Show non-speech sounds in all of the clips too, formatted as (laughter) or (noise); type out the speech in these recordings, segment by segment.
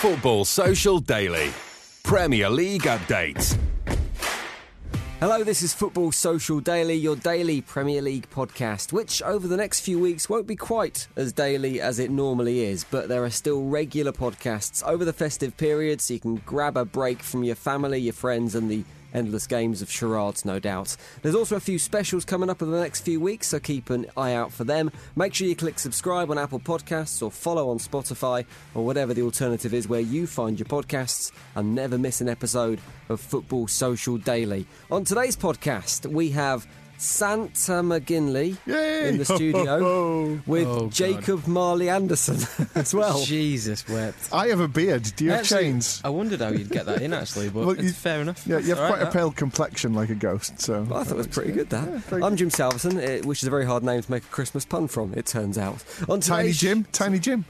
Football Social Daily. Premier League updates. Hello, this is Football Social Daily, your daily Premier League podcast, which over the next few weeks won't be quite as daily as it normally is, but there are still regular podcasts over the festive period so you can grab a break from your family, your friends, and the endless games of charades, no doubt. There's also a few specials coming up in the next few weeks, so keep an eye out for them. Make sure you click subscribe on Apple Podcasts or follow on Spotify or whatever the alternative is where you find your podcasts and never miss an episode of Football Social Daily. On today's podcast, we have Santa McGinley Yay! in the studio (laughs) with Oh, Jacob Marley Anderson (laughs) as well. Jesus wept. I have a beard. Do you have Actually, chains? I wondered how you'd get that in actually, but (laughs) Well, it's you- fair enough. Yeah, you have quite right, a pale complexion like a ghost. So Well, I thought it was pretty good, that. Yeah, I'm. Jim Salverson, eh, which is a very hard name to make a Christmas pun from, it turns out. On Tiny Jim, Tiny Jim.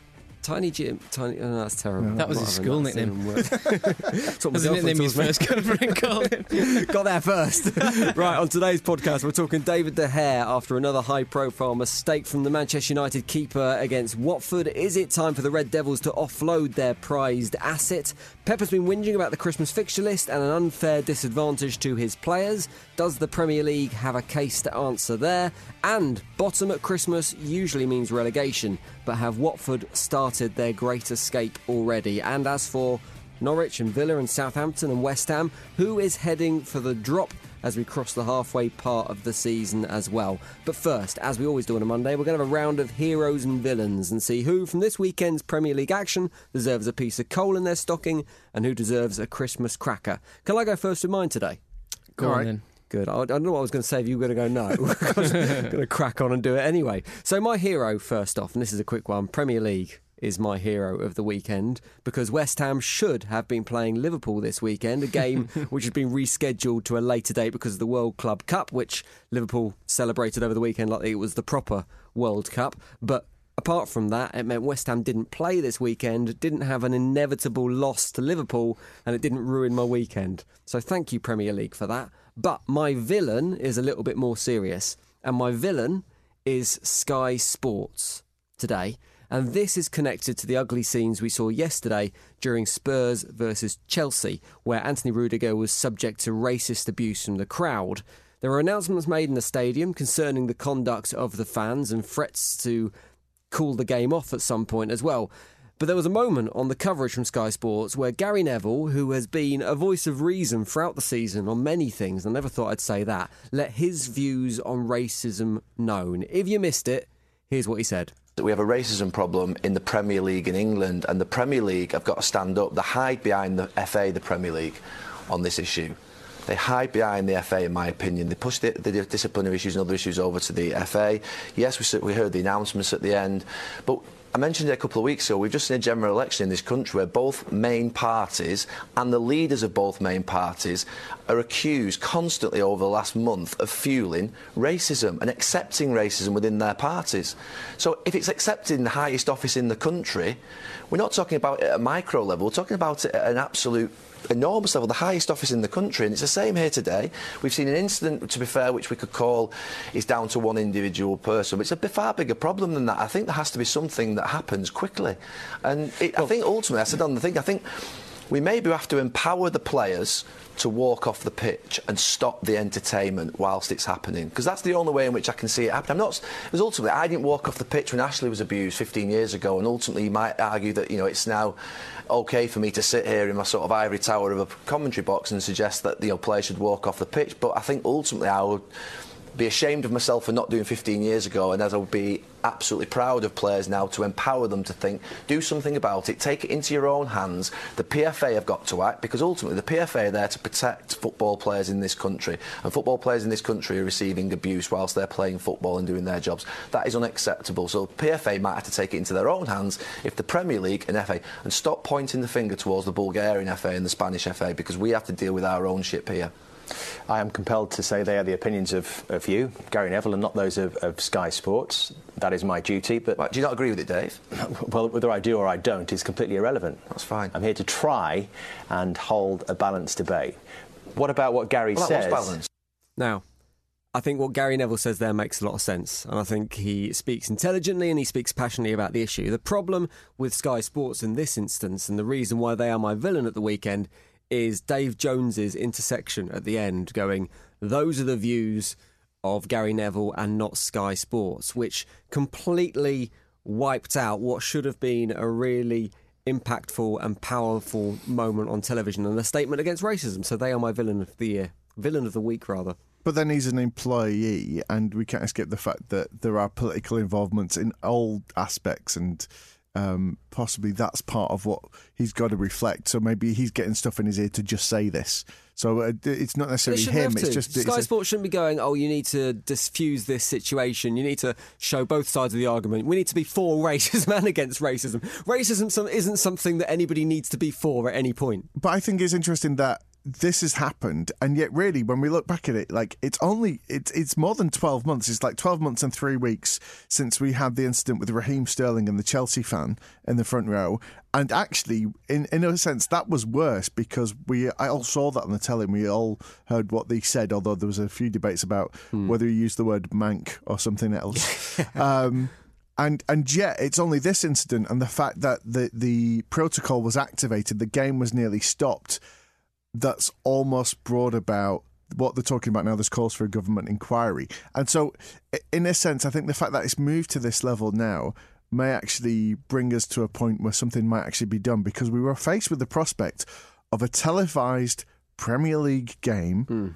Tiny Jim. Tiny. Oh, no, that's terrible. That was his school nickname. even worse. (laughs) That's what my That's the nickname girlfriend his calls me. first girlfriend called him. Got there first. (laughs) right, on today's podcast, we're talking David De Gea after another high profile mistake from the Manchester United keeper against Watford. Is it time for the Red Devils to offload their prized asset? Pepper's been whinging about the Christmas fixture list and an unfair disadvantage to his players. Does the Premier League have a case to answer there? And bottom at Christmas usually means relegation, but have Watford started their great escape already? And as for Norwich and Villa and Southampton and West Ham, who is heading for the drop as we cross the halfway part of the season as well. But first, as we always do on a Monday, we're going to have a round of heroes and villains and see who from this weekend's Premier League action deserves a piece of coal in their stocking and who deserves a Christmas cracker. Can I go first with mine today? Go All on right. then. Good. I, I don't know what I was going to say if you were going to go no. (laughs) I'm going to crack on and do it anyway. So, my hero, first off, and this is a quick one Premier League is my hero of the weekend because West Ham should have been playing Liverpool this weekend, a game (laughs) which has been rescheduled to a later date because of the World Club Cup, which Liverpool celebrated over the weekend like it was the proper World Cup. But Apart from that, it meant West Ham didn't play this weekend, didn't have an inevitable loss to Liverpool, and it didn't ruin my weekend. So thank you, Premier League, for that. But my villain is a little bit more serious, and my villain is Sky Sports today. And this is connected to the ugly scenes we saw yesterday during Spurs versus Chelsea, where Anthony Rudiger was subject to racist abuse from the crowd. There were announcements made in the stadium concerning the conduct of the fans and threats to call the game off at some point as well. But there was a moment on the coverage from Sky Sports where Gary Neville, who has been a voice of reason throughout the season on many things, I never thought I'd say that, let his views on racism known. If you missed it, here's what he said. we have a racism problem in the Premier League in England, and the Premier League have got to stand up. They hide behind the FA, the Premier League, on this issue. They hide behind the FA, in my opinion. They push the, the disciplinary issues and other issues over to the FA. Yes, we, we heard the announcements at the end, but I mentioned it a couple of weeks ago. We've just seen a general election in this country where both main parties and the leaders of both main parties are accused constantly over the last month of fueling racism and accepting racism within their parties. So if it's accepted in the highest office in the country, we're not talking about it at a micro level, we're talking about it at an absolute enormous level, the highest office in the country, and it's the same here today. We've seen an incident, to be fair, which we could call is down to one individual person, but it's a far bigger problem than that. I think there has to be something that happens quickly, and it, I think ultimately, I said on the thing, I think we maybe have to empower the players to walk off the pitch and stop the entertainment whilst it's happening because that's the only way in which I can see it happen. I'm not because ultimately I didn't walk off the pitch when Ashley was abused 15 years ago, and ultimately you might argue that you know it's now okay for me to sit here in my sort of ivory tower of a commentary box and suggest that you know players should walk off the pitch. But I think ultimately I would be ashamed of myself for not doing 15 years ago, and as I would be absolutely proud of players now to empower them to think, do something about it, take it into your own hands. The PFA have got to act because ultimately the PFA are there to protect football players in this country, and football players in this country are receiving abuse whilst they're playing football and doing their jobs. That is unacceptable. So PFA might have to take it into their own hands if the Premier League and FA and stop pointing the finger towards the Bulgarian FA and the Spanish FA because we have to deal with our own ship here. I am compelled to say they are the opinions of, of you, Gary Neville, and not those of, of Sky Sports. That is my duty. But Right, do you not agree with it, Dave? (laughs) well, whether I do or I don't is completely irrelevant. That's fine. I'm here to try and hold a balanced debate. What about what Gary Well, that says? was balanced. Now, I think what Gary Neville says there makes a lot of sense, and I think he speaks intelligently and he speaks passionately about the issue. The problem with Sky Sports in this instance, and the reason why they are my villain at the weekend, is Dave Jones's intersection at the end, going, "Those are the views of Gary Neville and not Sky Sports," which completely wiped out what should have been a really impactful and powerful moment on television and a statement against racism. So they are my villain of the year, villain of the week rather. But then he's an employee, and we can't escape the fact that there are political involvements in all aspects, and um, possibly that's part of what he's got to reflect. So maybe he's getting stuff in his ear to just say this. So uh, it's not necessarily him. It's just Sky it's a- Sports shouldn't be going. Oh, you need to diffuse this situation. You need to show both sides of the argument. We need to be for (laughs) racism and against racism. Racism isn't something that anybody needs to be for at any point. But I think it's interesting that this has happened, and yet really, when we look back at it, like it's only it's it's more than twelve months. It's like twelve months and three weeks since we had the incident with Raheem Sterling and the Chelsea fan in the front row. And actually, in in a sense, that was worse because we I all saw that on the telly. We all heard what they said, although there was a few debates about whether he used the word mank or something else. (laughs) um, and and yet it's only this incident and the fact that the the protocol was activated, the game was nearly stopped. That's almost brought about what they're talking about now. There's calls for a government inquiry, and so in a sense, I think the fact that it's moved to this level now may actually bring us to a point where something might actually be done because we were faced with the prospect of a televised Premier League game hmm.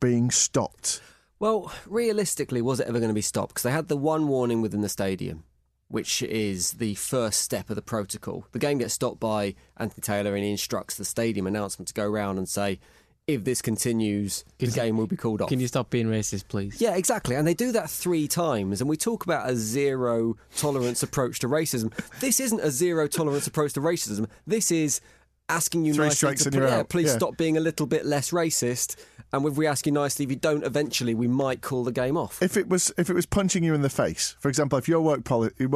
being stopped. Well, realistically, was it ever going to be stopped? Because they had the one warning within the stadium, which is the first step of the protocol. The game gets stopped by Anthony Taylor, and he instructs the stadium announcement to go round and say, if this continues, the Can you- game will be called off. Can you stop being racist, please? Yeah, exactly. And they do that three times. And we talk about a zero tolerance approach to racism. This isn't a zero tolerance approach to racism. This is asking you Three nicely to and yeah, please Yeah. stop being a little bit less racist. And if we ask you nicely, if you don't, eventually we might call the game off. If it was if it was punching you in the face, for example, if your work poli- your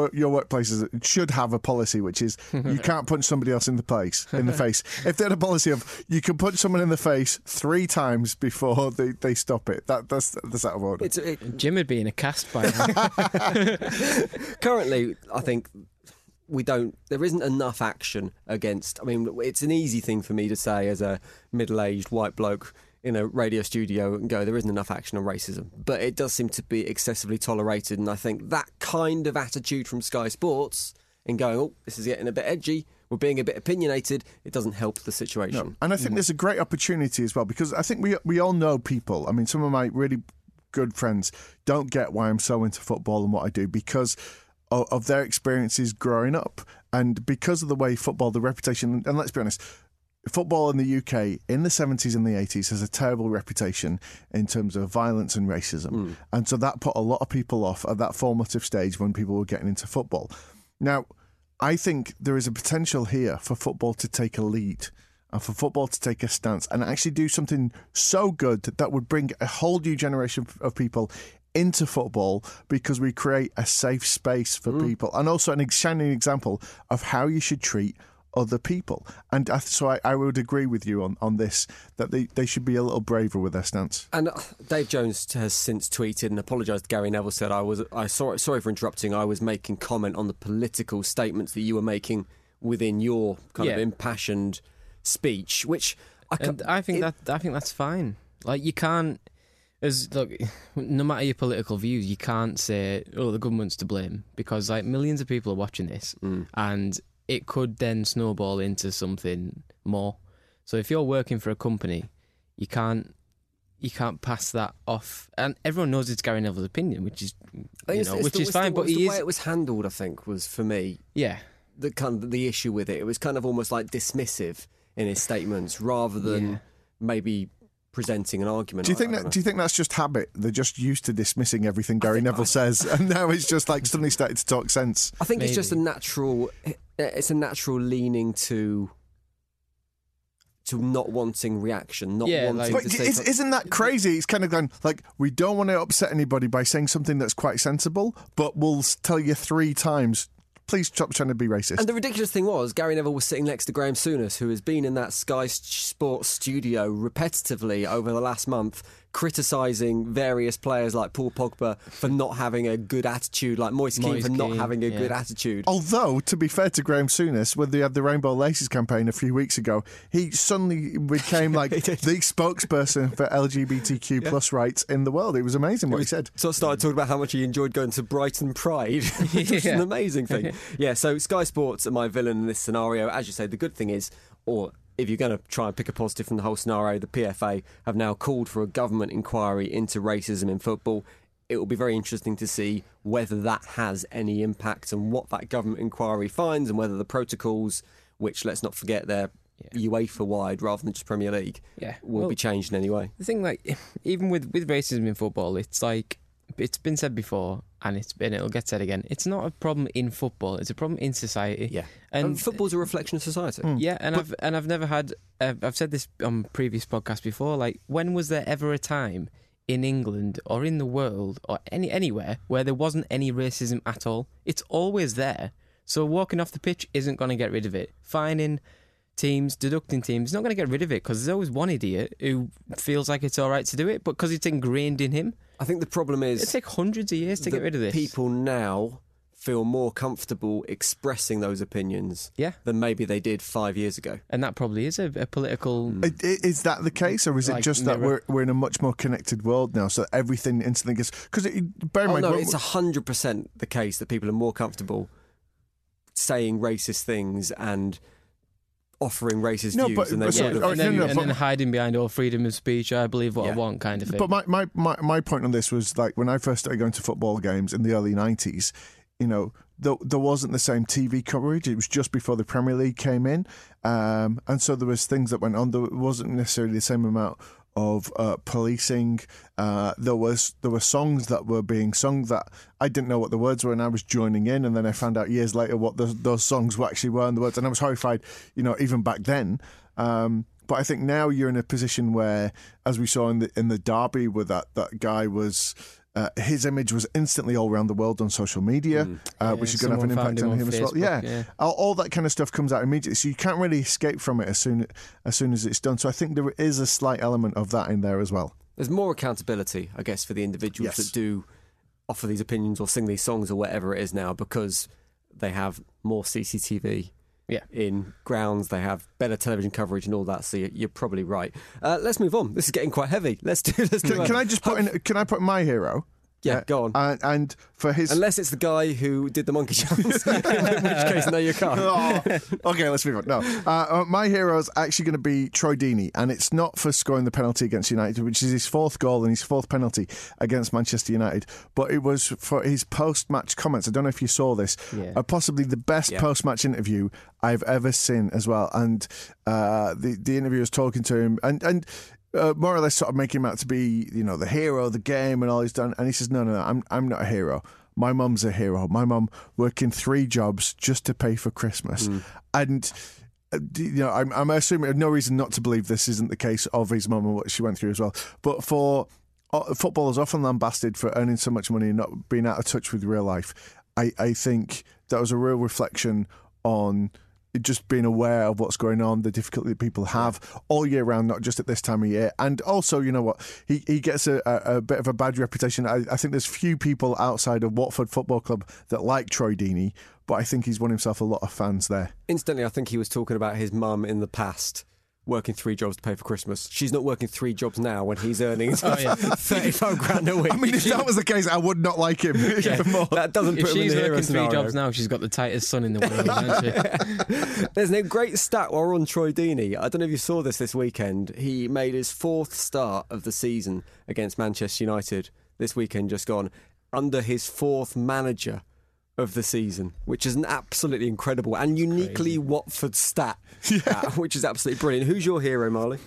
workplaces should have a policy which is you (laughs) can't punch somebody else in the place in the face. If they had a policy of you can punch someone in the face three times before they, they stop it, that that's that's out of order. It's, it, Jim would be in a cast by now. (laughs) currently, I think we don't. There isn't enough action against. I mean, it's an easy thing for me to say as a middle-aged white bloke in a radio studio and go, there isn't enough action on racism, but it does seem to be excessively tolerated, and I think that kind of attitude from Sky Sports in going, oh, this is getting a bit edgy. We're being a bit opinionated. It doesn't help the situation. And I think mm-hmm. there's a great opportunity as well because I think we we all know people. I mean, some of my really good friends don't get why I'm so into football and what I do because of, of their experiences growing up and because of the way football, the reputation. And let's be honest. Football in the UK in the 70s and the 80s has a terrible reputation in terms of violence and racism. Hmm. And so that put a lot of people off at that formative stage when people were getting into football. Now, I think there is a potential here for football to take a lead and for football to take a stance and actually do something so good that would bring a whole new generation of people into football because we create a safe space for people and also an shining example of how you should treat other people. And so I, I would agree with you on, on this that they, they should be a little braver with their stance. And uh, Dave Jones has since tweeted and apologised. Gary Neville said, "I was, I sorry, sorry for interrupting. I was making comment on the political statements that you were making within your kind of impassioned speech, which I, ca- and I think it- that I think that's fine. Like you can't, as look, (sighs) no matter your political views, you can't say, "Oh, the government's to blame," because like millions of people are watching this, Mm. and it could then snowball into something more. So if you're working for a company, you can't you can't pass that off, and everyone knows it's Gary Neville's opinion, which is you it's- know, it's which the- is it's the- fine. but the he way is, it was handled. I think was for me yeah, the kind of the issue with it. It was kind of almost like dismissive in his statements rather than Yeah. maybe presenting an argument. Do you think that? know. Do you think that's just habit? They're just used to dismissing everything Gary Neville says, (laughs) and now it's just like suddenly started to talk sense. I think it's just a natural. It's a natural leaning to to not wanting reaction, not Yeah, wanting like- But to is, something- isn't that crazy? It's kind of going like we don't want to upset anybody by saying something that's quite sensible, but we'll tell you three times. Please stop trying to be racist. And the ridiculous thing was, Gary Neville was sitting next to Graham Souness, who has been in that Sky Sports studio repetitively over the last month, criticising various players like Paul Pogba for not having a good attitude, like Moise Kean Moise for not Kean, having a yeah. good attitude. Although, to be fair to Graham Souness, when they had the Rainbow Laces campaign a few weeks ago, he suddenly became like (laughs) the spokesperson for LGBTQ plus rights in the world. It was amazing what he said. So I started talking about how much he enjoyed going to Brighton Pride, (laughs) which is an amazing thing. (laughs) yeah, so Sky Sports are my villain in this scenario. As you say, the good thing is, or if you're going to try and pick a positive from the whole scenario, the PFA have now called for a government inquiry into racism in football. It will be very interesting to see whether that has any impact and what that government inquiry finds and whether the protocols, which let's not forget they're UEFA wide rather than just Premier League, Yeah. will Well- be changed in any way. the thing like (laughs) even with with racism in football, it's like it's been said before, and it's been it'll get said again. It's not a problem in football; it's a problem in society. Yeah. And, and football's a reflection of society. Yeah, and I've and I've never had. Uh, I've said this on previous podcasts before. Like, when was there ever a time in England or in the world or any anywhere where there wasn't any racism at all? It's always there. So walking off the pitch isn't going to get rid of it. Fining teams, deducting teams, is not going to get rid of it because there's always one idiot who feels like it's all right to do it, but because it's ingrained in him, I think the problem is it take hundreds of years to get rid of this. People now feel more comfortable expressing those opinions Yeah. than maybe they did five years ago. and that probably is a, a political. I- i- Is that the case, or is it just that we're, we're in a much more connected world now, so everything instantly gets? Because bear in Oh mind, no, when- it's hundred percent the case that people are more comfortable saying racist things and offering racist No, views but- than they but so- would oh, and then, no, and but- then hiding behind all freedom of speech, I believe what Yeah. I want, kind of thing. But my, my, my, my point on this was like when I first started going to football games in the early 90s, you know, there, there wasn't the same TV coverage. It was just before the Premier League came in. Um, and so there was things that went on. There wasn't necessarily the same amount of uh, policing. Uh, there was there were songs that were being sung that I didn't know what the words were, and I was joining in, and then I found out years later what those, those songs were actually were and the words, and I was horrified. You know, even back then. Um, but I think now you're in a position where, as we saw in the in the derby, where that that guy was. Uh, his image was instantly all around the world on social media, uh, which is going to have an someone found impact him on on him as well. Yeah, yeah. All, all that kind of stuff comes out immediately, so you can't really escape from it as soon as soon as it's done. So I think there is a slight element of that in there as well. There's more accountability, I guess, for the individuals Yes. that do offer these opinions or sing these songs or whatever it is now because they have more CCTV Yeah. in grounds, they have better television coverage and all that. So you're, you're probably right. Uh, let's move on. This is getting quite heavy. Let's do. (laughs) Let's do. Can, a- can I just put in? Can I put my hero? Yeah, go on. And, and for his Unless it's the guy who did the monkey jumps, (laughs) in which case, no, you can't. (laughs) Oh, okay, let's move on. No, uh, uh, my hero is actually going to be Troy Deeney, and it's not for scoring the penalty against United, which is his fourth goal and his fourth penalty against Manchester United, but it was for his post-match comments. I don't know if you saw this. Yeah. Uh, possibly the best Yeah. post-match interview I've ever seen as well, and uh, the the interviewer was talking to him, and and. Uh, more or less, sort of making him out to be, you know, the hero of the game and all he's done. And he says, "No, no, no, I'm, I'm not a hero. My mum's a hero. My mum working three jobs just to pay for Christmas, and uh, you know, I'm, I'm assuming no reason not to believe this isn't the case of his mum and what she went through as well. But for uh, footballers often lambasted for earning so much money and not being out of touch with real life, I, I think that was a real reflection on just being aware of what's going on, the difficulty that people have all year round, not just at this time of year. And also, you know what, he he gets a, a, a bit of a bad reputation. I, I think there's few people outside of Watford Football Club that like Troy Deeney, but I think he's won himself a lot of fans there. Instantly, I think he was talking about his mum in the past working three jobs to pay for Christmas. She's not working three jobs now when he's earning (laughs) Oh, yeah. 35 grand a week. I mean, if that was the case, I would not like him (laughs) even more. that doesn't If put him in she's the hero working three jobs now, she's got the tightest son in the world, hasn't she? (laughs) There's a great stat while we're on Troy Deeney. I don't know if you saw this this weekend. He made his fourth start of the season against Manchester United this weekend, just gone, under his fourth manager of the season, which is an absolutely incredible and uniquely Watford stat, (laughs) uh, which is absolutely brilliant. Who's your hero, Marley?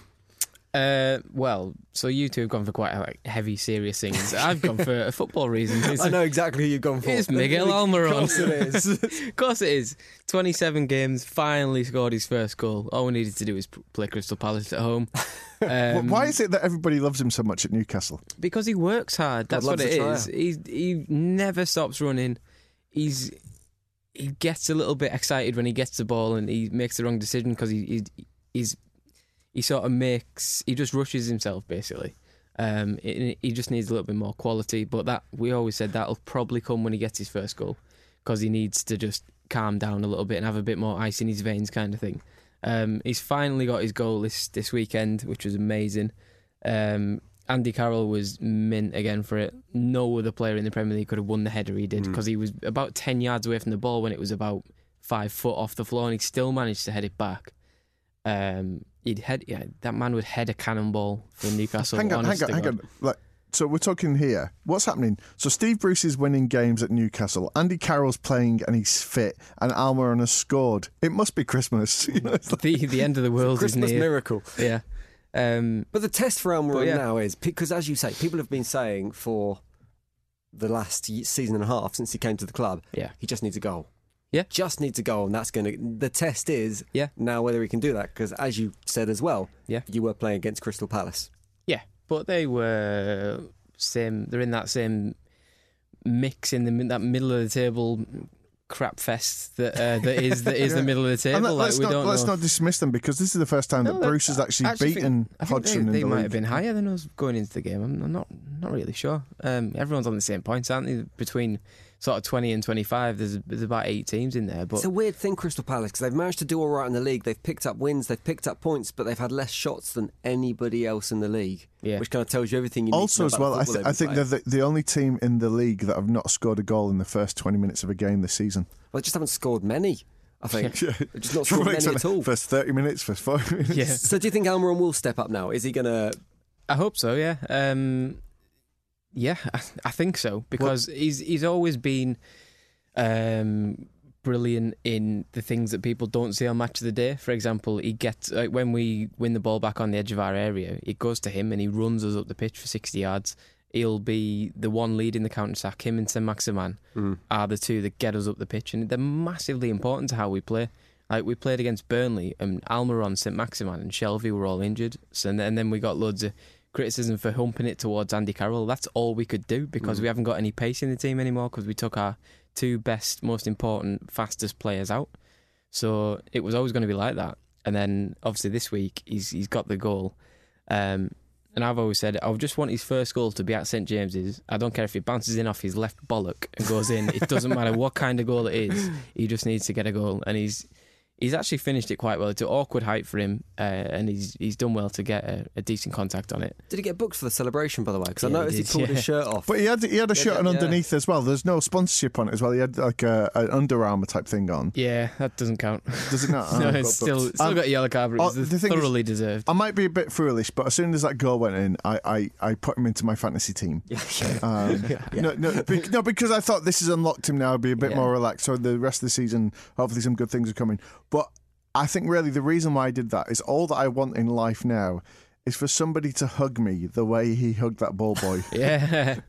Uh, well, so you two have gone for quite like, heavy, serious things. I've gone for a football reason. It's, (laughs) I know exactly who you've gone for. It's Miguel Almiron. (laughs) Of course it is. of course it is. 27 games, finally scored his first goal. All we needed to do was play Crystal Palace at home. Um, Why is it that everybody loves him so much at Newcastle? Because he works hard. That's what it is. He he never stops running. He's he gets a little bit excited when he gets the ball and he makes the wrong decision because he, he he's he sort of makes he just rushes himself basically. Um, he just needs a little bit more quality. But that we always said that'll probably come when he gets his first goal because he needs to just calm down a little bit and have a bit more ice in his veins, kind of thing. Um, he's finally got his goal this this weekend, which was amazing. Um, Andy Carroll was mint again for it. No other player in the Premier League could have won the header he did because he was about ten yards away from the ball when it was about five foot off the floor, and he still managed to head it back. Um, he'd head, yeah, that man would head a cannonball for Newcastle. hang on, hang on, hang on. Like, so we're talking here. What's happening? So Steve Bruce is winning games at Newcastle. Andy Carroll's playing and he's fit, and Almiron has scored. It must be Christmas. (laughs) You know, like- The the end of the world is near. miracle. Yeah. Um, But the test for Almiron yeah. now is because, as you say, people have been saying for the last season and a half since he came to the club, Yeah. he just needs a goal. Yeah. just needs a goal, and that's going to. The test is Yeah. now whether he can do that because, as you said as well, Yeah. you were playing against Crystal Palace. Yeah, but they were same. They're in that same mix in the that middle of the table crap fest that uh, that is that is the (laughs) middle of the table. And let's, we not, don't let's not dismiss them because this is the first time No, that Bruce has actually actually beaten I think Hodgson they, they the might league. have been higher than us going into the game. I'm, I'm not not really sure. Um, everyone's on the same points, aren't they? Between sort of 20 and 25, there's there's about eight teams in there. But It's a weird thing, Crystal Palace, because they've managed to do all right in the league. They've picked up wins, they've picked up points, but they've had less shots than anybody else in the league. Yeah. which kind of tells you everything you need to Also, as well, the I, football th- I think been they're the, the only team in the league that have not scored a goal in the first 20 minutes of a game this season. Well, they just haven't scored many. I think (laughs) They've just not (laughs) scored many at all. First 30 minutes, first five minutes. yeah, So, do you think Almiron will step up now? Is he going to? I hope so. Yeah, um, yeah, I, (laughs) I think so because he's he's always been um, brilliant in the things that people don't see on Match of the Day. For example, he gets like, when we win the ball back on the edge of our area, it goes to him and he runs us up the pitch for sixty yards. He'll be the one leading the counter attack. Him and Saint Maximin are the two that get us up the pitch, and they're massively important to how we play. Like we played against Burnley, and Almiron, St Maximin, and Shelvey were all injured. So and then, and then we got loads of criticism for humping it towards Andy Carroll. That's all we could do because we haven't got any pace in the team anymore because we took our two best, most important, fastest players out. So it was always going to be like that. And then obviously this week he's he's got the goal. Um, and I've always said I just want his first goal to be at St James's. I don't care if it bounces in off his left bollock and goes in. It doesn't matter what kind of goal it is. He just needs to get a goal, and he's he's actually finished it quite well. It's an awkward height for him, uh, and he's he's done well to get a, a decent contact on it. Did he get booked for the celebration, by the way? Because I Yeah, he noticed he, did, pulled yeah. his shirt off. But he had he had a Yeah, shirt on yeah. underneath as well. There's no sponsorship on it as well. He had like a, an Under Armour type thing on. Yeah, that doesn't count. Does it not? (laughs) no, Oh, it's still booked. still Um, got a yellow card, but oh, it's the thing is- thoroughly deserved. I might be a bit foolish, but as soon as that goal went in, I, I, I put him into my fantasy team. Yeah, (laughs) Um, (laughs) no, no, be, no, because I thought this has unlocked him now. I'll be a bit Yeah. more relaxed. So the rest of the season, hopefully, some good things are coming. But I think really the reason why I did that is all that I want in life now is for somebody to hug me the way he hugged that ball boy. (laughs) Yeah,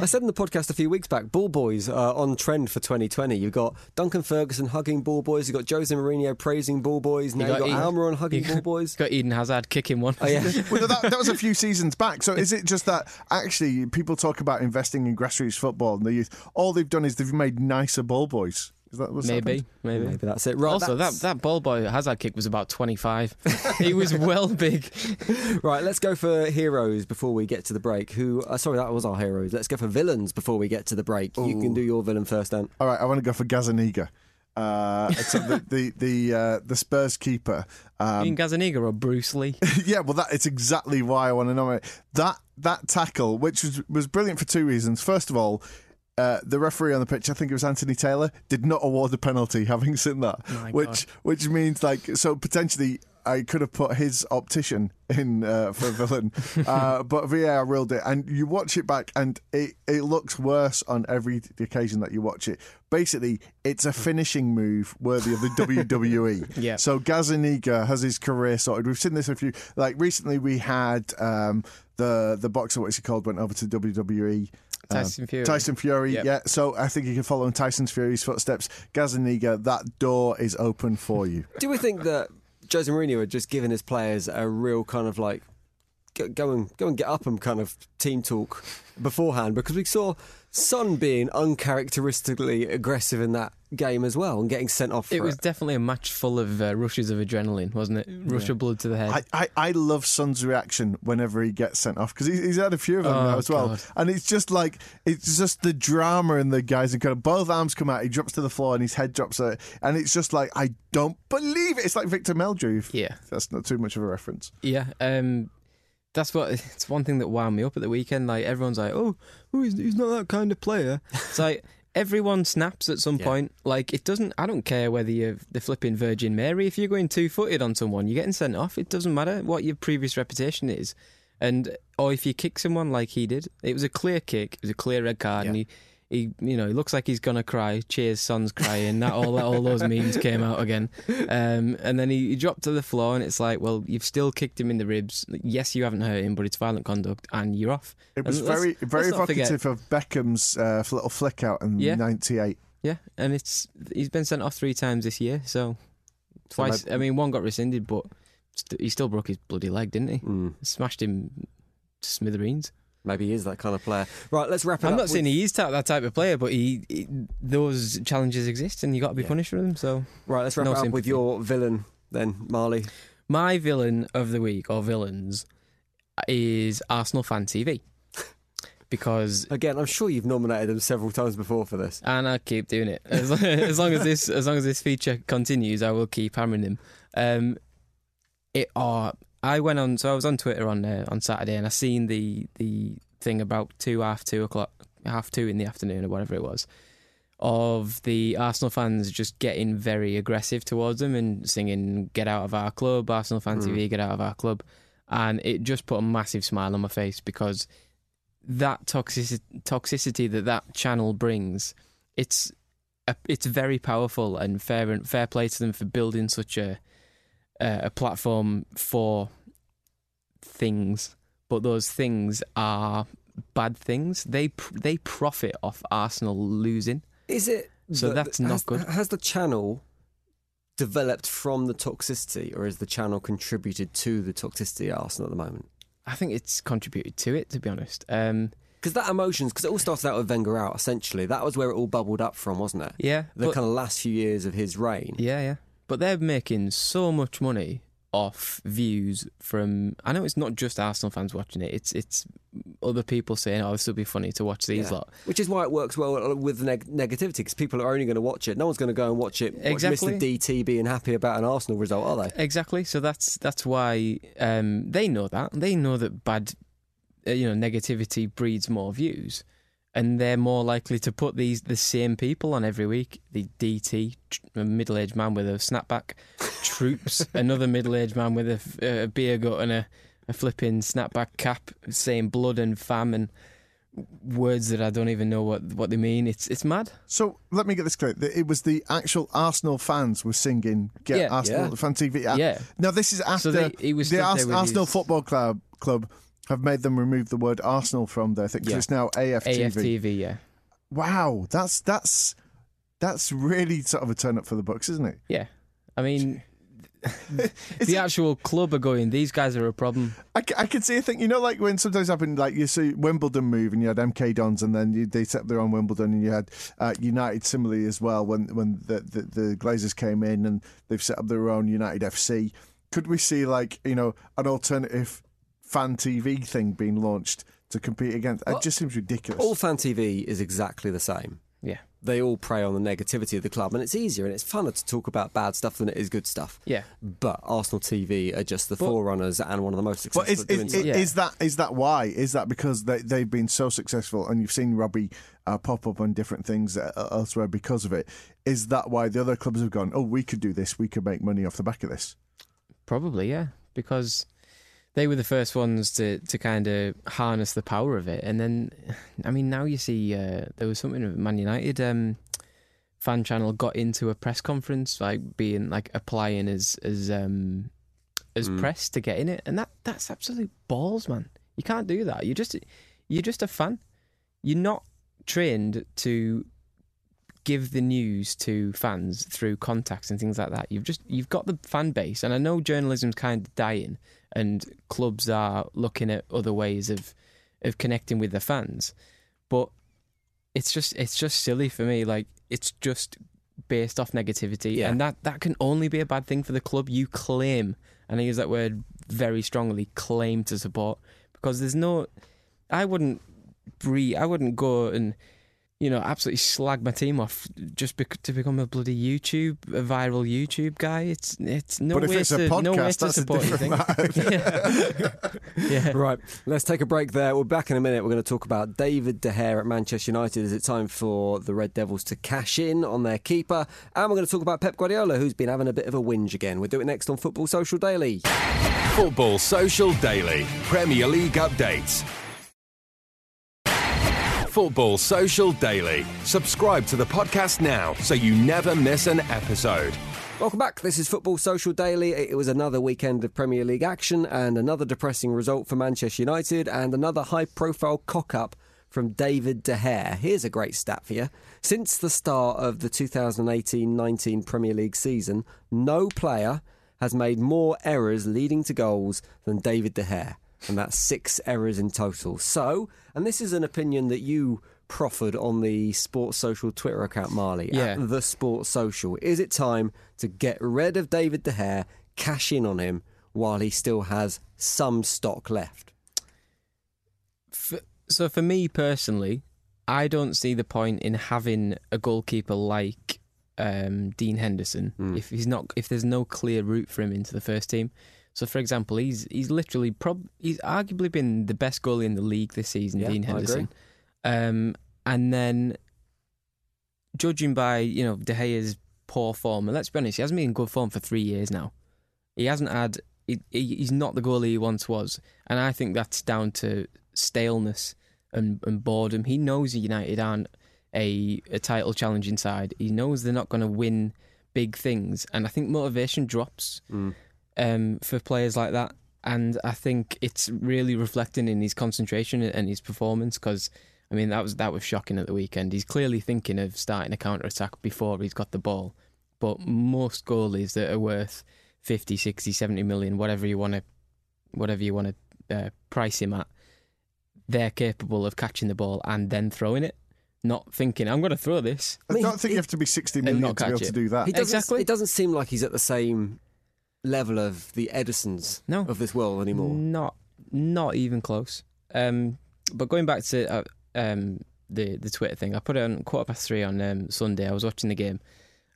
I said in the podcast a few weeks back, ball boys are on trend for 2020. You've got Duncan Ferguson hugging ball boys. You've got Jose Mourinho praising ball boys. Now You you've got got Ian- Almiron hugging you ball got- boys. (laughs) got Eden Hazard kicking one. Oh, yeah. well, that, that was a few seasons back. So is it just that actually people talk about investing in grassroots football and the youth? All they've done is they've made nicer ball boys. Is that what's maybe, happened? maybe. Maybe that's it. Right, also, that, that's- that ball boy Hazard kick was about 25. (laughs) he was well big. (laughs) Right, let's go for heroes before we get to the break. Who? Uh, sorry, that was our heroes. Let's go for villains before we get to the break. You can do your villain first, Dan. All right, I want to go for Gazaniga. Uh, so the the the, uh, the Spurs keeper. Um, you mean Gazaniga or Bruce Lee? (laughs) yeah, well, that it's exactly why I want to know that that tackle, which was was brilliant for two reasons. First of all. Uh, the referee on the pitch, I think it was Anthony Taylor, did not award the penalty, (laughs) having seen that, My which God. which means like so potentially I could have put his optician in uh, for villain, (laughs) uh, but VAR ruled it, and you watch it back, and it it looks worse on every occasion that you watch it. Basically, it's a finishing move worthy of the WWE. (laughs) Yeah. So Gazaniga has his career sorted. We've seen this a few. Like recently, we had um, the the boxer, what's he called, went over to WWE. Um, Tyson Fury. Tyson Fury, Yep. yeah. So I think you can follow in Tyson Fury's footsteps. Gazaniga, that door is open for you. (laughs) Do we think that Jose Mourinho had just given his players a real kind of like go, go and go and get up and kind of team talk beforehand? Because we saw Son being uncharacteristically aggressive in that game as well and getting sent off. For It was definitely a match full of uh, rushes of adrenaline, wasn't it? Rush of blood to the head. I, I, I love Son's reaction whenever he gets sent off because he's, he's had a few of them Oh, now as well, God. and it's just like it's just the drama in the guys. And kind of both arms come out, he drops to the floor, and his head drops, out, and it's just like I don't believe it. It's like Victor Meldrew. Yeah. that's not too much of a reference. Yeah, um, that's what (laughs) it's one thing that wound me up at the weekend. Like everyone's like, "Oh, oh he's, he's not that kind of player." (laughs) It's like everyone snaps at some Yeah. point. Like it doesn't. I don't care whether you're the flipping Virgin Mary. If you're going two footed on someone, you're getting sent off. It doesn't matter what your previous reputation is, and or if you kick someone like he did, it was a clear kick. It was a clear red card, and he. He, you know, he looks like he's gonna cry. Cheers, son's crying. That all, all those memes came out again, um, and then he, he dropped to the floor, and it's like, well, you've still kicked him in the ribs. Yes, you haven't hurt him, but it's violent conduct, and you're off. It was And very very let's not forget- evocative of Beckham's uh, little flick out in '98. Yeah, and it's he's been sent off three times this year, so twice. I mean, one got rescinded, but st- he still broke his bloody leg, didn't he? Mm, Smashed him to smithereens. Maybe he is that kind of player. Right, let's wrap it I'm up. not saying he is that type of player, but he, he those challenges exist, and you got to be Yeah. punished for them. So Right, let's wrap no it up with your villain then, Marley. my villain of the week or villains is Arsenal fan TV. (laughs) Because Again, I'm sure you've nominated them several times before for this. and I keep doing it as, long- (laughs) as long as this as long as this feature continues. I will keep hammering them. Um, it are. I went on. So I was on Twitter on uh, on Saturday, and I seen the the thing about two half two o'clock, half two in the afternoon or whatever it was, of the Arsenal fans just getting very aggressive towards them and singing "Get out of our club, Arsenal fan TV, get out of our club," and it just put a massive smile on my face because that toxicity, toxicity that that channel brings, it's a, it's very powerful and fair and fair play to them for building such a a, a platform for things, but those things are bad things. They pr- they profit off Arsenal losing. Is it? So that- that's not has, good. Has the channel developed from the toxicity, or has the channel contributed to the toxicity at Arsenal at the moment? I think it's contributed to it, to be honest. Um, Because that emotions, because it all started out with Wenger out, essentially. That was where it all bubbled up from, wasn't it? yeah, The but- kind of last few years of his reign. Yeah, yeah. But they're making so much money off views from. I know it's not just Arsenal fans watching it. It's it's other people saying, "Oh, this will be funny to watch these Yeah. lot." Which is why it works well with neg- negativity, because people are only going to watch it. No one's going to go and watch it. watch Exactly. Mr. DT being happy about an Arsenal result, are they? Exactly. So that's that's why um, they know that they know that bad, uh, you know, negativity breeds more views, and they're more likely to put these the same people on every week. The DT, a middle-aged man with a snapback, (laughs) Troopz, another middle-aged man with a beer gut and a, a flipping snapback cap, saying blood and fam and words that I don't even know what what they mean. It's it's mad. So let me get this clear. It was the actual Arsenal fans were singing "Get Yeah. Arsenal" Yeah. fan TV. Yeah. Now this is after they- he was the Ars- Arsenal his- Football Club club have made them remove the word Arsenal from their thing 'cause Yeah. it's now AFTV. AFTV, yeah, Wow, that's that's that's really sort of a turn up for the books, isn't it? yeah. I mean. (laughs) The it- actual club are going. These guys are a problem. I could see a thing. You know, like when sometimes happened, like you see Wimbledon move, and you had MK Dons, and then you, they set up their own Wimbledon, and you had uh, United similarly as well when when the, the the Glazers came in, and they've set up their own United FC. Could we see like you know an alternative fan TV thing being launched to compete against? It just seems ridiculous. All fan TV is exactly the same. Yeah. They all prey on the negativity of the club, and it's easier and it's funner to talk about bad stuff than it is good stuff. Yeah. But Arsenal TV are just the But- forerunners and one of the most successful But is, doing is, is, Yeah. is that is that why? Is that because they, they've been so successful and you've seen Robbie uh, pop up on different things uh, elsewhere because of it? Is that why the other clubs have gone? Oh, we could do this. We could make money off the back of this. Probably, yeah, because they were the first ones to, to kind of harness the power of it. And then, I mean, now you see uh, there was something of Man United um, fan channel got into a press conference, like being like applying as as um, as Mm. press to get in it, and that that's absolute balls, man. You can't do that. You just you're just a fan. You're not trained to give the news to fans through contacts and things like that. You've just you've got the fan base, and I know journalism's kind of dying, and clubs are looking at other ways of of connecting with the fans, but it's just it's just silly for me. Like it's just based off negativity, Yeah. and that that can only be a bad thing for the club. You claim, and I use that word very strongly, claim to support because there's no. I wouldn't breathe. I wouldn't go and you know absolutely slag my team off just bec- to become a bloody YouTube, a viral YouTube guy. It's it's no but if way it's to a podcast, no way to that's a support your different thing. matter. (laughs) yeah. (laughs) yeah. Right, let's take a break there. We're back in a minute. We're going to talk about David De Gea at Manchester United. Is it time for the Red Devils to cash in on their keeper? And we're going to talk about Pep Guardiola, who's been having a bit of a whinge again. We'll do it next on Football Social Daily. Football Social Daily Premier League updates. Football Social Daily. Subscribe to the podcast now so you never miss an episode. Welcome back. This is Football Social Daily. It was another weekend of Premier League action and another depressing result for Manchester United and another high profile cock up from David De Gea. Here's a great stat for you. Since the start of the 2018 19 Premier League season, no player has made more errors leading to goals than David De Gea. And that's six errors in total. So, and this is an opinion that you proffered on the Sports Social Twitter account, Marley, Yeah. at the Sports Social. Is it time to get rid of David De Gea, cash in on him while he still has some stock left? F so for me personally, I don't see the point in having a goalkeeper like um, Dean Henderson if he's not if there's no clear route for him into the first team. So, for example, he's he's literally prob he's arguably been the best goalie in the league this season, Yeah, Dean Henderson. Um, and then, judging by you know De Gea's poor form, and let's be honest, he hasn't been in good form for three years now. He hasn't had. He, he- he's not the goalie he once was, and I think that's down to staleness and, and boredom. He knows United aren't a, a title challenging side. He knows they're not going to win big things, and I think motivation drops um, for players like that. And I think it's really reflecting in his concentration and his performance because. I mean that was that was shocking at the weekend. He's clearly thinking of starting a counter attack before he's got the ball. But most goalies that are worth 50, 60, 70 million, whatever you want to whatever you want to uh, price him at, they're capable of catching the ball and then throwing it, not thinking I'm going to throw this. I mean, don't think he- you have to be 60 And not to be able catch to do that. He Exactly. It doesn't seem like he's at the same level of the Edersons No. of this world anymore. Not not even close. Um, but going back to uh, um, the the Twitter thing, I put it on quarter past three on um, Sunday. I was watching the game,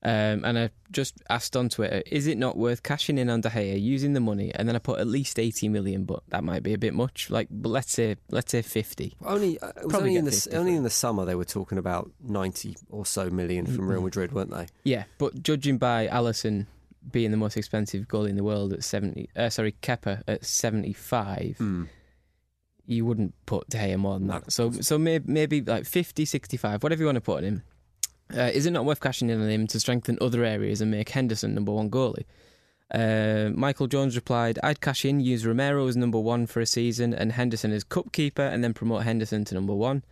um, and I just asked on Twitter, "Is it not worth cashing in on De Gea, using the money?" And then I put at least eighty million, but that might be a bit much. Like, but let's say let's say fifty. Only uh, it was Probably only in the 50 only in the summer they were talking about ninety or so million from Real Madrid, weren't they? Yeah, but judging by Alisson being the most expensive goalie in the world at seventy, uh, sorry, Kepa at seventy five. you wouldn't put De Gea more than that. So so maybe, maybe like 50, 65, whatever you want to put on him. Uh, is it not worth cashing in on him to strengthen other areas and make Henderson number one goalie? Uh, Michael Jones replied, I'd cash in, use Romero as number one for a season and Henderson as cup keeper and then promote Henderson to number one.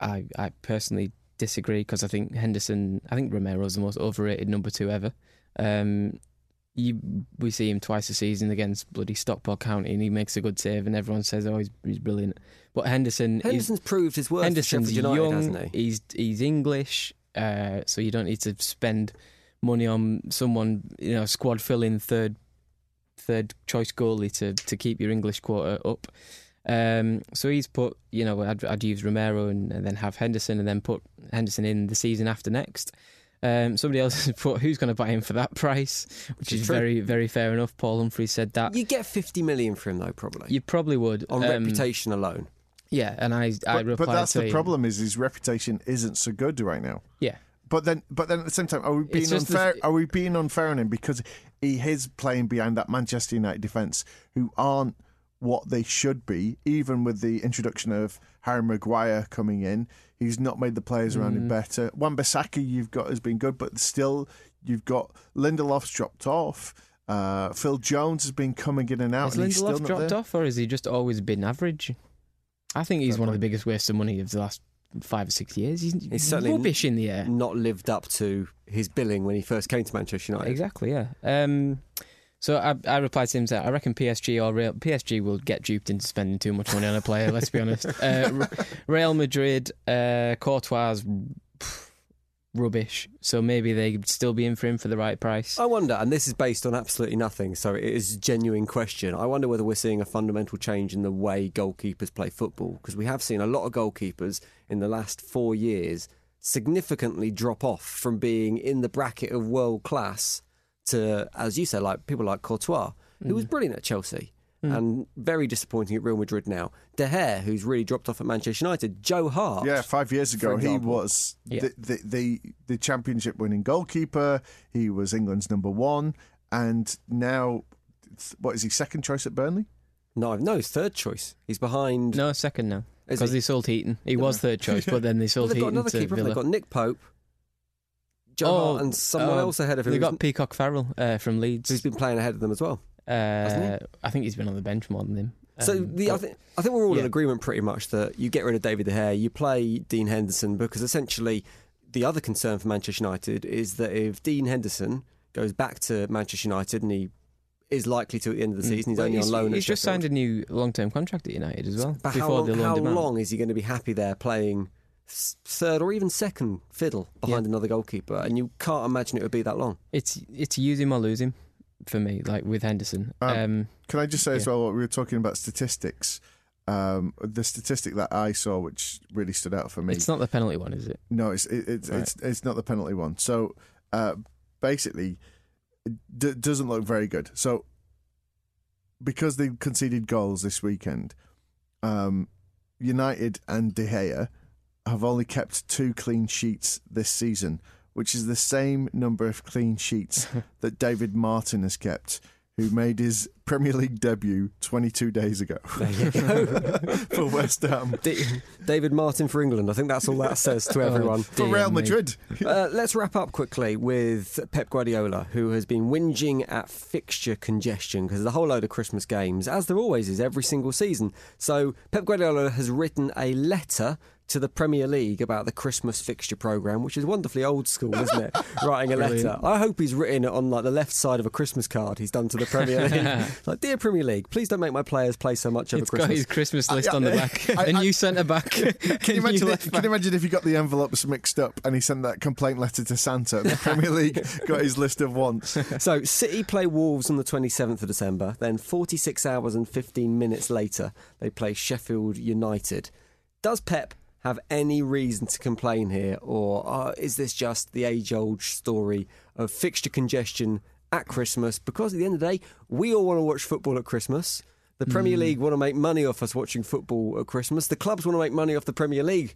I I personally disagree because I think Henderson, I think Romero's the most overrated number two ever. Um, you we see him twice a season against bloody Stockport County, and he makes a good save, and everyone says, "Oh, he's, he's brilliant." But Henderson, Henderson's proved his worth Henderson's United, young. hasn't he? He's he's English, uh, so you don't need to spend money on someone you know squad filling third third choice goalie to to keep your English quota up. Um, so he's put, you know, I'd, I'd use Romero and, and then have Henderson and then put Henderson in the season after next. Um, somebody else (laughs) has put, who's going to buy him for that price? Which is is true. very, very fair enough. Paul Humphrey said that. You get 50 million for him, though, probably. You probably would. on Um, reputation alone. Yeah, and I, I But, replied but that's the saying- problem is his reputation isn't so good right now. Yeah. But then, but then at the same time, are we being It's just the- unfair? are we being unfair on him because he is playing behind that Manchester United defence, who aren't what they should be? Even with the introduction of Harry Maguire coming in, he's not made the players around Mm. him better. Wan-Bissaka you've got has been good, but still you've got Lindelof's dropped off. Uh, Phil Jones has been coming in and out, Has and he's still Lindelof dropped there. off, or has he just always been average? I think he's Fair one of the biggest wastes of money of the last five or six years. He's, He's certainly rubbish in the air. Not lived up to his billing when he first came to Manchester United. Exactly, yeah. Um, so I, I replied to him saying, I reckon PSG or Real PSG will get duped into spending too much money on a player. let's be honest. (laughs) Uh, Real Madrid, uh, Courtois, pff, rubbish. So maybe they'd still be in for him for the right price. I wonder, and this is based on absolutely nothing, so it is a genuine question. I wonder whether we're seeing a fundamental change in the way goalkeepers play football, because we have seen a lot of goalkeepers in the last four years significantly drop off from being in the bracket of world class to, as you said, like people like Courtois, who was mm. brilliant at Chelsea. Mm. And very disappointing at Real Madrid now. De Gea, who's really dropped off at Manchester United. Joe Hart. Yeah, five years ago, he was Yeah. the, the, the the championship winning goalkeeper. He was England's number one, and now, what is he? Second choice at Burnley. No, no, he's third choice. He's behind. No, second now. Because he? they sold Heaton. He was third choice, but then they (laughs) Well, sold they've got another keeper. They've got Nick Pope, Joe Oh, and someone uh, else ahead of him. They got Peacock Farrell uh, from Leeds. who's been playing ahead of them as well. Uh, I think he's been on the bench more than him. So Um, the, I, think, I think we're all in agreement pretty much that you get rid of David De Gea, you play Dean Henderson because essentially the other concern for Manchester United is that if Dean Henderson goes back to Manchester United and he is likely to at the end of the season, he's Well, only on loan. He's just signed a new long-term contract at United as well. But how long, how loaned him out. long is he going to be happy there playing third or even second fiddle behind another goalkeeper? And you can't imagine it would be that long. It's it's use him or lose him for me. Like with Henderson. Um, Um, Can I just say as well, what we were talking about statistics. Um, the statistic that I saw, which really stood out for me, it's not the penalty one, is it? No, it's it, it's Right. it's it's not the penalty one. So uh, basically, it d- doesn't look very good. So because they conceded goals this weekend, um, United and De Gea have only kept two clean sheets this season, which is the same number of clean sheets (laughs) that David Martin has kept. Who made his Premier League debut 22 days ago There you go. (laughs) for West Ham? D- David Martin for England. I think that's all that says to (laughs) everyone. For Real. Madrid. Uh, let's wrap up quickly with Pep Guardiola, who has been whinging at fixture congestion because there's a whole load of Christmas games, as there always is every single season. So Pep Guardiola has written a letter to the Premier League about the Christmas fixture program, which is wonderfully old school, isn't it? (laughs) Writing a letter. Brilliant. I hope he's written it on like the left side of a Christmas card he's done to the Premier (laughs) League. like, dear Premier League, please don't make my players play so much over It's got Christmas. his Christmas list I- on the back. (laughs) I- a I- new centre back. Can you, imagine if, can you imagine if he got the envelopes mixed up and he sent that complaint letter to Santa and the Premier League got his list of wants? So City play Wolves on the 27th of December. Then 46 hours and 15 minutes later, they play Sheffield United. Does Pep have any reason to complain here, or uh, is this just the age-old story of fixture congestion at Christmas? Because at the end of the day, we all want to watch football at Christmas. The Premier League want to make money off us watching football at Christmas. The clubs want to make money off the Premier League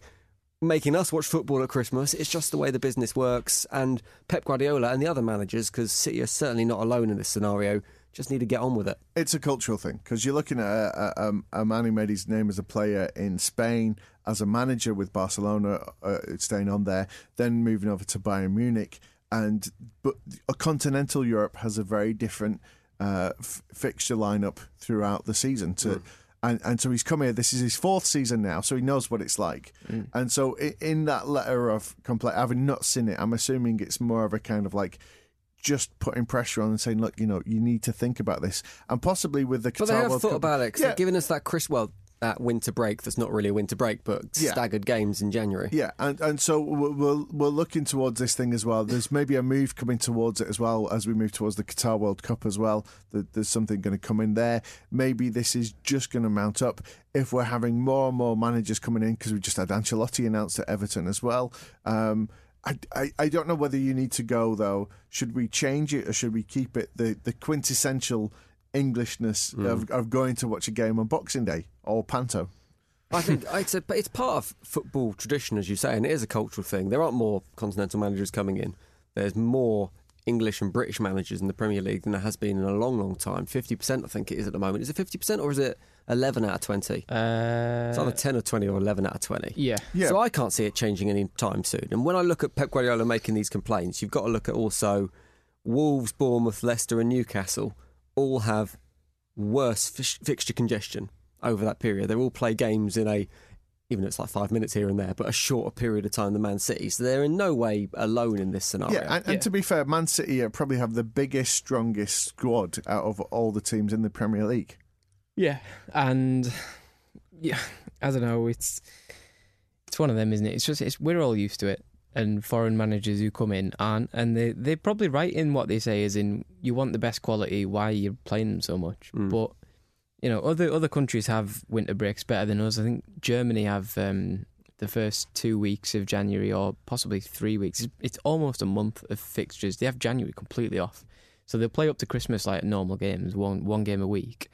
making us watch football at Christmas. It's just the way the business works. And Pep Guardiola and the other managers, because City are certainly not alone in this scenario, just need to get on with it. It's a cultural thing because you're looking at a, a, a man who made his name as a player in Spain, as a manager with Barcelona, uh, staying on there, then moving over to Bayern Munich. And but a continental Europe has a very different uh, f- fixture lineup throughout the season. To and, and so he's come here. This is his fourth season now, so he knows what it's like. And so i- in that letter of complaint, having not seen it, I'm assuming it's more of a kind of like just putting pressure on and saying, look, you know, you need to think about this, and possibly with the Qatar But they have World thought Cup- about it, Yeah. giving us that Chris. Well, that winter break that's not really a winter break, but Yeah. staggered games in January. Yeah, and, and so we're, we're, we're looking towards this thing as well. There's maybe a move coming towards it as well as we move towards the Qatar World Cup as well. That there's something going to come in there. Maybe this is just going to mount up if we're having more and more managers coming in because we just had Ancelotti announced at Everton as well. Um, I, I, I don't know whether you need to go though. Should we change it or should we keep it the, the quintessential Englishness mm. of, of going to watch a game on Boxing Day or Panto? I think (laughs) it's a, it's part of football tradition, as you say, and it is a cultural thing. There aren't more continental managers coming in. There's more English and British managers in the Premier League than there has been in a long, long time. Fifty percent, I think it is at the moment. Is it fifty percent or is it eleven out of twenty? Uh, It's either ten or twenty or eleven out of twenty. yeah. Yeah. So I can't see it changing any time soon. And when I look at Pep Guardiola making these complaints, you've got to look at also Wolves, Bournemouth, Leicester, and Newcastle all have worse fi- fixture congestion over that period. They all play games in a, even if it's like five minutes here and there, but a shorter period of time than Man City. So they're in no way alone in this scenario. Yeah, and, and to be fair, Man City uh, probably have the biggest, strongest squad out of all the teams in the Premier League. Yeah, and yeah, I don't know. It's it's one of them, isn't it? It's just it's, we're all used to it, and foreign managers who come in aren't, and they they're probably right in what they say, is in you want the best quality. Why you're you playing them so much? But you know, other other countries have winter breaks better than us. I think Germany have. Um, the first two weeks of January, or possibly three weeks, it's, it's almost a month of fixtures. They have January completely off, so they'll play up to Christmas like normal games, one one game a week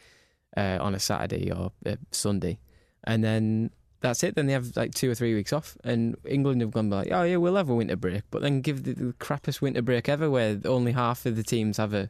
uh, on a Saturday or a Sunday, and then that's it. Then they have like two or three weeks off, and England have gone like, oh yeah, we'll have a winter break, but then give the, the crappiest winter break ever, where only half of the teams have a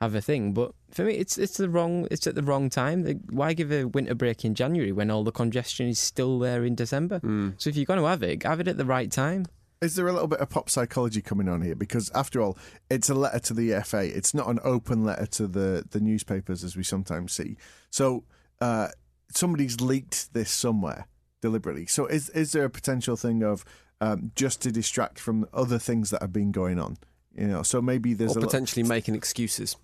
have a thing. But for me, it's it's the wrong. It's at the wrong time. Like, Why give a winter break in January when all the congestion is still there in December? So if you're going to have it, have it at the right time. Is there a little bit of pop psychology coming on here? Because after all, it's a letter to the FA. It's not an open letter to the, the newspapers as we sometimes see. So uh, somebody's leaked this somewhere deliberately. So is is there a potential thing of um, just to distract from other things that have been going on? You know, so maybe there's or a lo- potentially making excuses.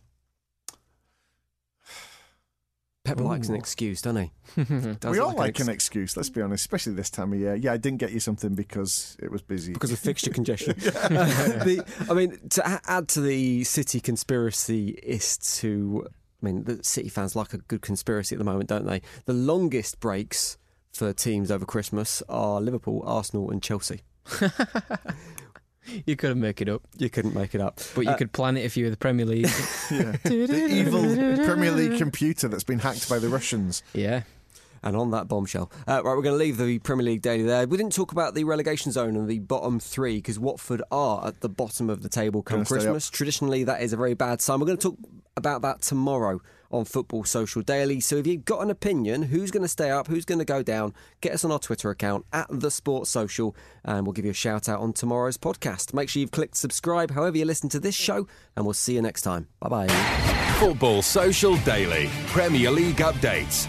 Pep likes an excuse, doesn't he? (laughs) Does we all like ex- an excuse, let's be honest, especially this time of year. Yeah, I didn't get you something because it was busy. because of fixture (laughs) congestion. (laughs) the, I mean, to add to the City conspiracyists who, I mean, the City fans like a good conspiracy at the moment, don't they? The longest breaks for teams over Christmas are Liverpool, Arsenal, and Chelsea. (laughs) You couldn't make it up, You couldn't make it up. but you Uh, could plan it if you were the Premier League. (laughs) (laughs) the evil Premier League computer that's been hacked by the Russians. yeah. And on that bombshell, uh, right, we're going to leave the Premier League daily there. We didn't talk about the relegation zone and the bottom three because Watford are at the bottom of the table come Gonna stay up. Christmas. Traditionally, that is a very bad sign. We're going to talk about that tomorrow on Football Social Daily. So if you've got an opinion, who's going to stay up, who's going to go down, get us on our Twitter account at the Sports Social, and we'll give you a shout out on tomorrow's podcast. Make sure you've clicked subscribe, however you listen to this show, and we'll see you next time. Bye bye. Football Social Daily. Premier League updates.